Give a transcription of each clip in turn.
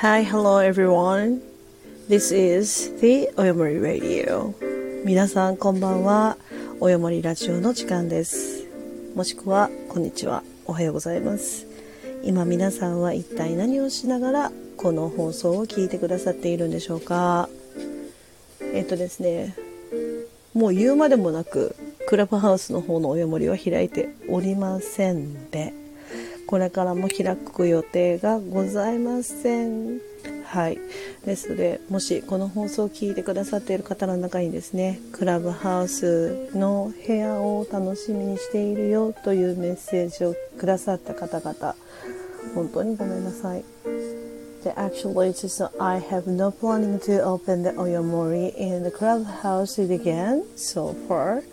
Hi, hello everyone. This is the およもり Radio. 皆さんこんばんは。およもりラジオの時間です。もしくは、こんにちは。おはようございます。今皆さんは一体何をしながらこの放送を聞いてくださっているんでしょうかえっとですね、もう言うまでもなく、クラブハウスの方のおよもりは開いておりませんで、これからも開く予定がございません。はい。ですので、もしこの放送を聞いてくださっている方の中にですね、クラブハウスの部屋を楽しみにしているよというメッセージをくださった方々、本当にごめんなさい。The actual it's just I have no planning to open the Oyomori in the clubhouse again so far.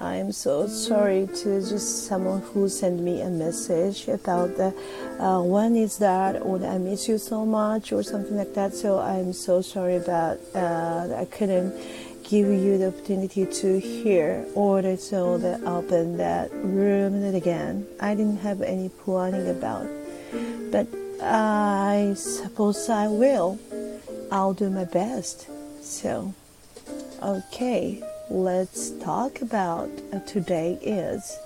I'm so sorry to just someone who sent me a message about the uh, when is that or I miss you so much or something like that. So I'm so sorry about uh, I couldn't give you the opportunity to hear or that open that room again. I didn't have any planning about, but I suppose I will. I'll do my best. So, okay. Let's talk about today is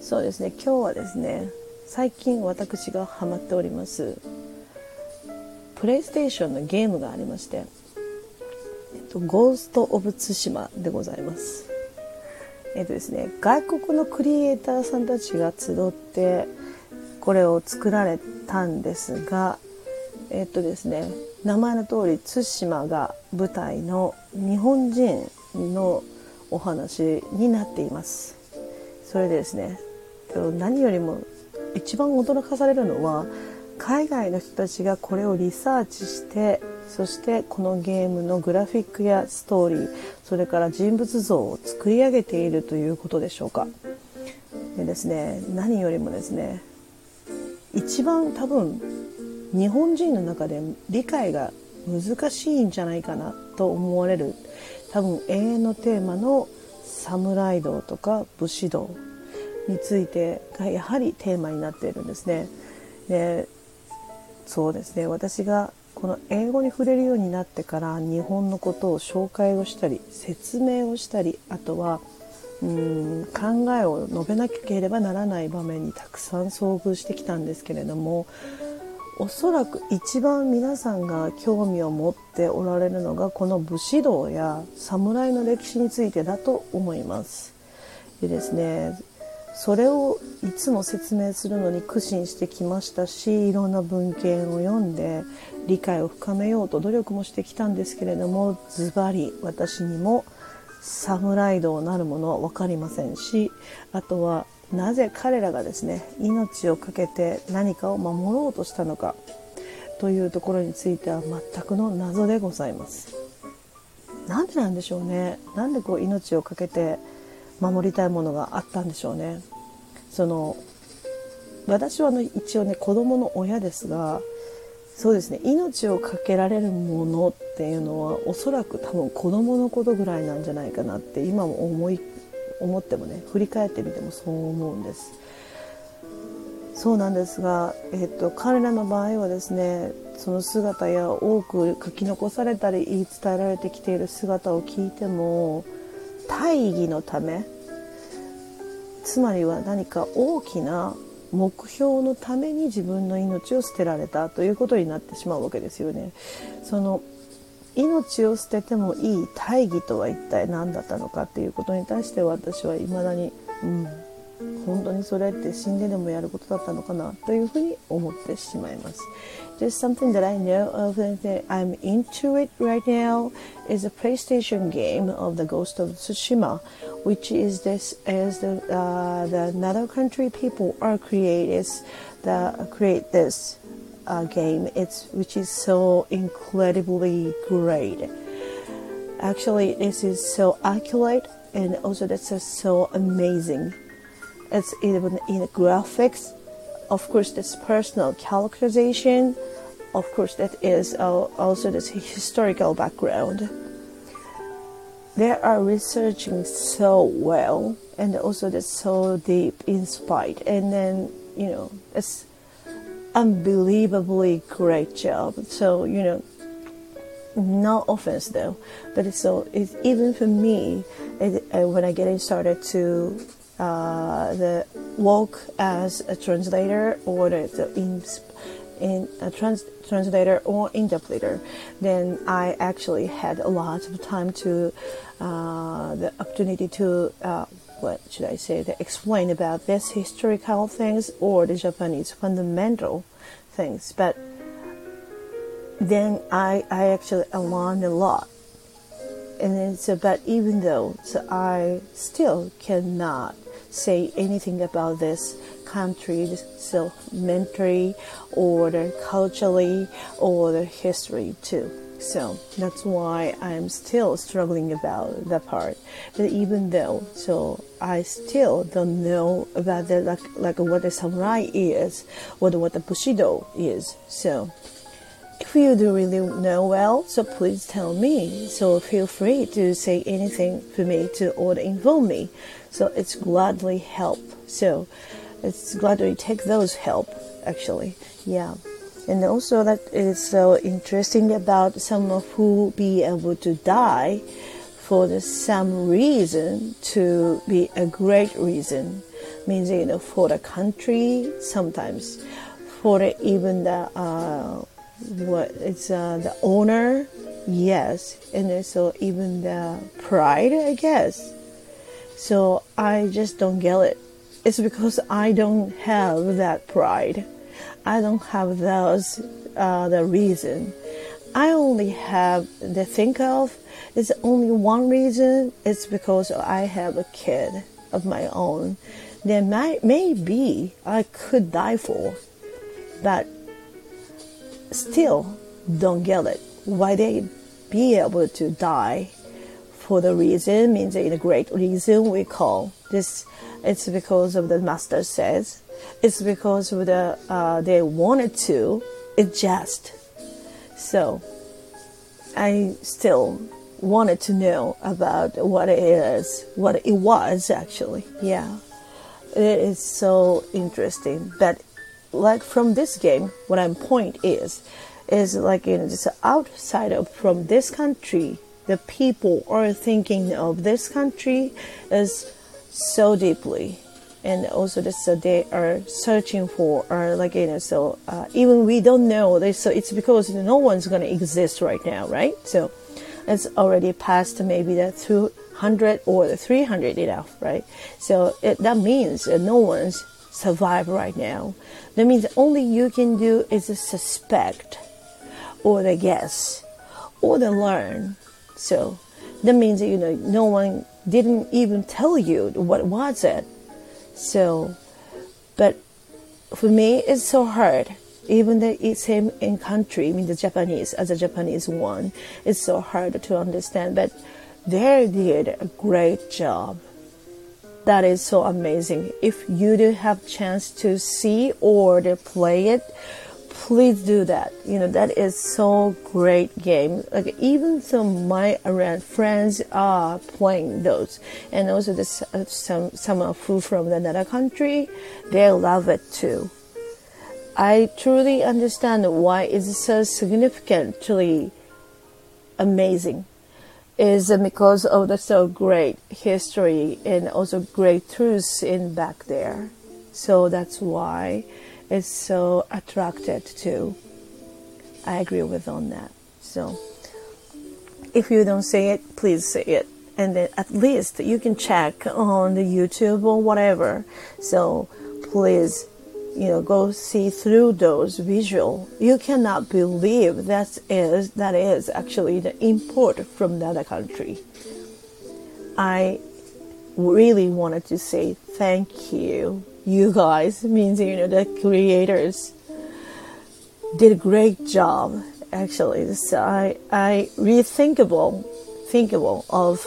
そうですね。今日はですね最近私がハマっておりますプレイステーションのゲームがありまして、えっと、ゴースト・オブ・ツシマでございます。えっとですね外国のクリエイターさんたちが集ってこれを作られたんですがえっとですね名前の通り対馬が舞台の日本人のお話になっています。それでですね何よりも一番驚かされるのは海外の人たちがこれをリサーチしてそしてこのゲームのグラフィックやストーリーそれから人物像を作り上げているということでしょうか。でですね何よりもですね一番多分日本人の中で理解が難しいんじゃないかなと思われる多分永遠のテーマの侍道とか武士道についてがやはりテーマになっているんですね。でそうですね私がこの英語に触れるようになってから日本のことを紹介をしたり説明をしたりあとはうん考えを述べなければならない場面にたくさん遭遇してきたんですけれどもおそらく一番皆さんが興味を持っておられるのがこの武士道や侍の歴史についてだと思います。でですねそれをいつも説明するのに苦心してきましたしいろんな文献を読んで理解を深めようと努力もしてきたんですけれどもズバリ私にも侍道なるものは分かりませんしあとはなぜ彼らがですね命を懸けて何かを守ろうとしたのかというところについては全くの謎でございます。なんでなんでしょうね。なんでこう命を懸けて守りたいものがあったんでしょうね。その私はの一応ね子供の親ですがそうですね命を懸けられるものっていうのはおそらく多分子供のことぐらいなんじゃないかなって今も思い思ってもね振り返ってみてもそう思うんですそうなんですが、えっと、彼らの場合はですねその姿や多く書き残されたり言い伝えられてきている姿を聞いても大義のためつまりは何か大きな目標のために自分の命を捨てられたということになってしまうわけですよね。その命を捨ててもいい大義とは一体何だったのかっていうことに対して私は未だに、うん、本当にそれって死んででもやることだったのかなというふうに思ってしまいます。Just something that I know of that I'm into it right now is a PlayStation game of the Ghost of Tsushima, which is this as the uh, the another country people are created the create this uh, game. It's which is so incredibly great. Actually, this is so accurate and also that's so amazing. It's even in graphics. Of course, this personal characterization. Of course, that is also this historical background. They are researching so well and also that's so deep inspired and then you know it's unbelievably great job. So, you know, no offense though, but so it's, even for me, it, uh, when I getting started to uh, the work as a translator or the, the in, in a trans, translator or interpreter, then I actually had a lot of time to uh, the opportunity to uh, what should I say to explain about this historical things or the Japanese fundamental things, but then I, I actually learned a lot. And then so, but even though so I still cannot say anything about this country, so mentally or the culturally or the history too. So that's why I'm still struggling about that part. But even though, so I still don't know about the like like what the samurai is, or what the bushido is. So if you do really know well, so please tell me. So feel free to say anything for me to or involve me. So it's gladly help. So it's gladly take those help actually. Yeah. And also that is so interesting about some of who be able to die for the some reason to be a great reason. Means you know for the country sometimes. For the, even the uh, what it's uh, the owner yes. And also even the pride i guess. So i just don't get it. It's because i don't have that pride i don't have those uh, the reason i only have the think of it's only one reason it's because i have a kid of my own there might maybe i could die for but still don't get it. Why they be able to die for the reason means a great reason we call this. It's because of the master says. It's because the uh, they wanted to. It just so. I still wanted to know about what it is, what it was actually. Yeah, it is so interesting. But like from this game, what I'm point is, is like you know just outside of from this country, the people are thinking of this country is so deeply, and also this uh, they are searching for or like you know so uh, even we don't know this, so it's because no one's gonna exist right now, right? So it's already past maybe the 200 or the 300 enough, right? So it, that means no one's survive right now. That means only you can do is suspect or the guess or the learn. So that means you know no one didn't even tell you what was it. So, but for me it's so hard. Even the same in country, I mean the Japanese as a Japanese one, it's so hard to understand. But they did a great job that is so amazing. If you do have chance to see or to play it, please do that. You know that is so great game. Like even some my around friends are playing those, and also the, uh, some some of who from another country, they love it too. I truly understand why it's so significantly amazing is because of the so great history and also great truths in back there. So that's why it's so attracted to. I agree with on that. So if you don't say it, please say it. And then at least you can check on the YouTube or whatever. So please you know go see through those visual you cannot believe that is that is actually the import from another country i really wanted to say thank you you guys means you know the creators did a great job actually so i i rethinkable thinkable of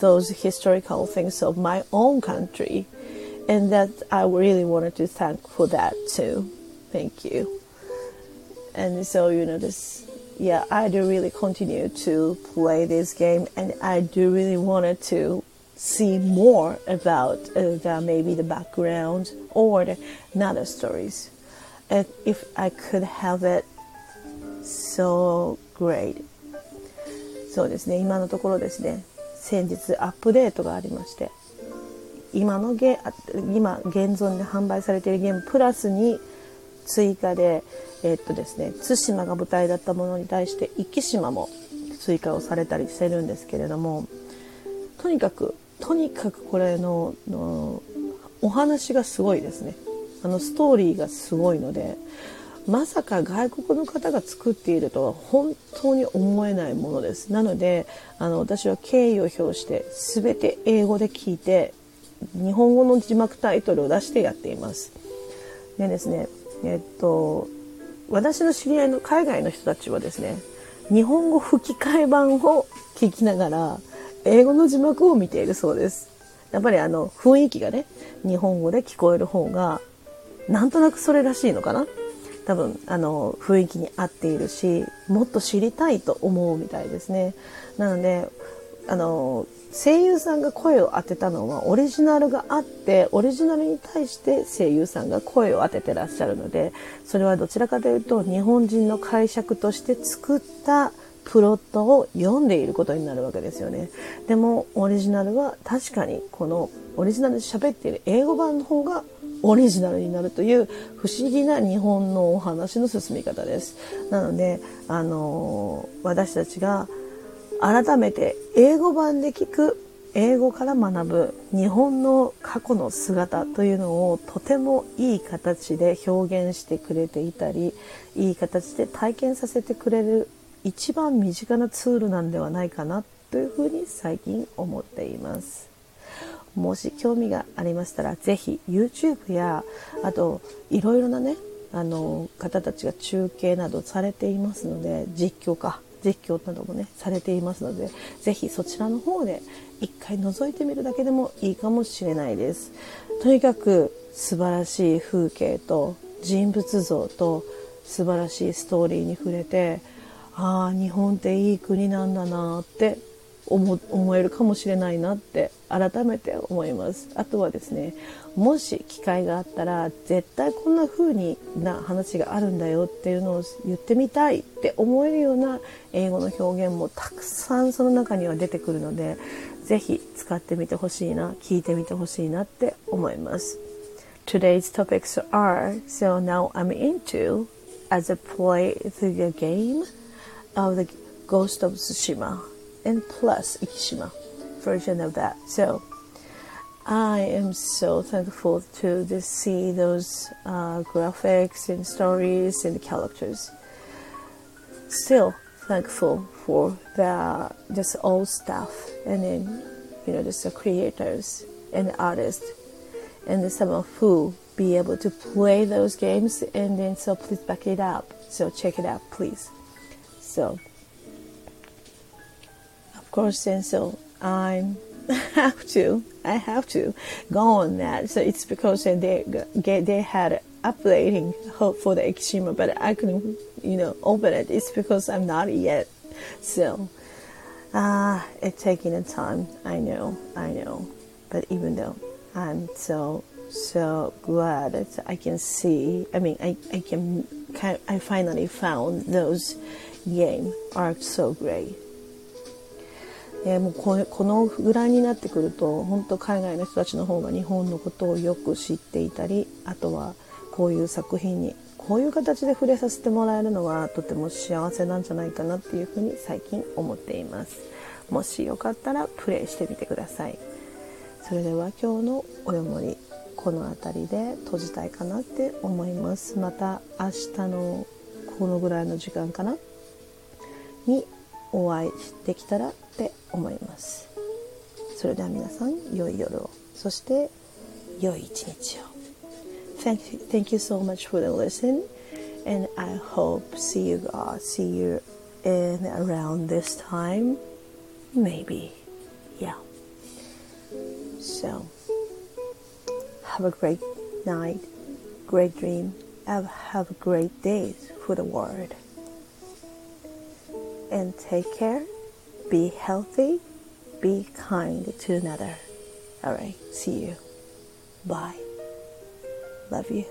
those historical things of my own country and that I really wanted to thank for that too. Thank you. And so you know this, yeah, I do really continue to play this game, and I do really wanted to see more about uh, the, maybe the background or the another stories. if I could have it so great. そうですね。今のところですね。先日アップデートがありまして。今のゲ今現存で販売されているゲームプラスに追加でえ、っとですね対馬が舞台だったものに対して壱岐島も追加をされたりしてるんですけれども。とにかくとにかくこれののお話がすごいですね。あのストーリーがすごいのでまさか外国の方が作っているとは本当に思えないものです。なのであの私は敬意を表して全て英語で聞いて日本語の字幕タイトルを出してやっています。でですねえっと私の知り合いの海外の人たちはですね日本語吹き替え版を聞きながら英語の字幕を見ているそうです。やっぱりあの雰囲気がね日本語で聞こえる方がなんとなくそれらしいのかな？多分あの雰囲気に合っているしもっと知りたいと思うみたいですね。なのであの声優さんが声を当てたのはオリジナルがあってオリジナルに対して声優さんが声を当ててらっしゃるのでそれはどちらかというと日本人の解釈として作ったプロットを読んでいることになるわけですよねでもオリジナルは確かにこのオリジナルで喋っている英語版の方がオリジナルになるという不思議な日本のお話の進み方です。なので、あの私たちが改めて英語版で聞く英語から学ぶ日本の過去の姿というのをとてもいい形で表現してくれていたりいい形で体験させてくれる一番身近なツールなんではないかなというふうに最近思っています。もし興味がありましたら、ぜひ YouTube や、あと、いろいろなね、あの、方たちが中継などされていますので、実況か、実況などもね、されていますので、ぜひそちらの方で一回覗いてみるだけでもいいかもしれないです。とにかく素晴らしい風景と人物像と素晴らしいストーリーに触れて、ああ、日本っていい国なんだなって思思えるかもしれないなって改めて思います。あとはですねもし機会があったら絶対こんな風にな話があるんだよっていうのを言ってみたいって思えるような英語の表現もたくさんその中には出てくるのでぜひ使ってみてほしいな聞いてみてほしいなって思います。Today's topics are so now I'm into as I play through the game of the Ghost of Tsushima and plus Ikishima version of that. So I am so thankful to just see those uh, graphics and stories and characters. Still thankful for the just all staff and then you know just the creators and artists and the some of who be able to play those games and then so please back it up. So check it out please. So of course, and so I have to, I have to go on that. So it's because they they had updating hope for the Ikishima, but I couldn't, you know, open it. It's because I'm not yet. So, uh, it's taking a time. I know, I know. But even though I'm so so glad that I can see. I mean, I I can I finally found those game are so great. え、もうここのぐらいになってくると本当海外の人たちの方が日本のことをよく知っていたりあとはこういう作品にこういう形で触れさせてもらえるのはとても幸せなんじゃないかなっていうふうに最近思っています。もしよかったらプレイしてみてください。それでは今日のおよもりこの辺りで閉じたいかなって思います。また明日のこのぐらいの時間かな？にお会いできたらって思いますそれでは皆さん良い夜をそして良い一日を thank you, thank you so much for the listen and I hope see you guys see you in around this time maybe yeah so have a great night great dream have, have a great day for the world and take care. Be healthy. Be kind to another. All right. See you. Bye. Love you.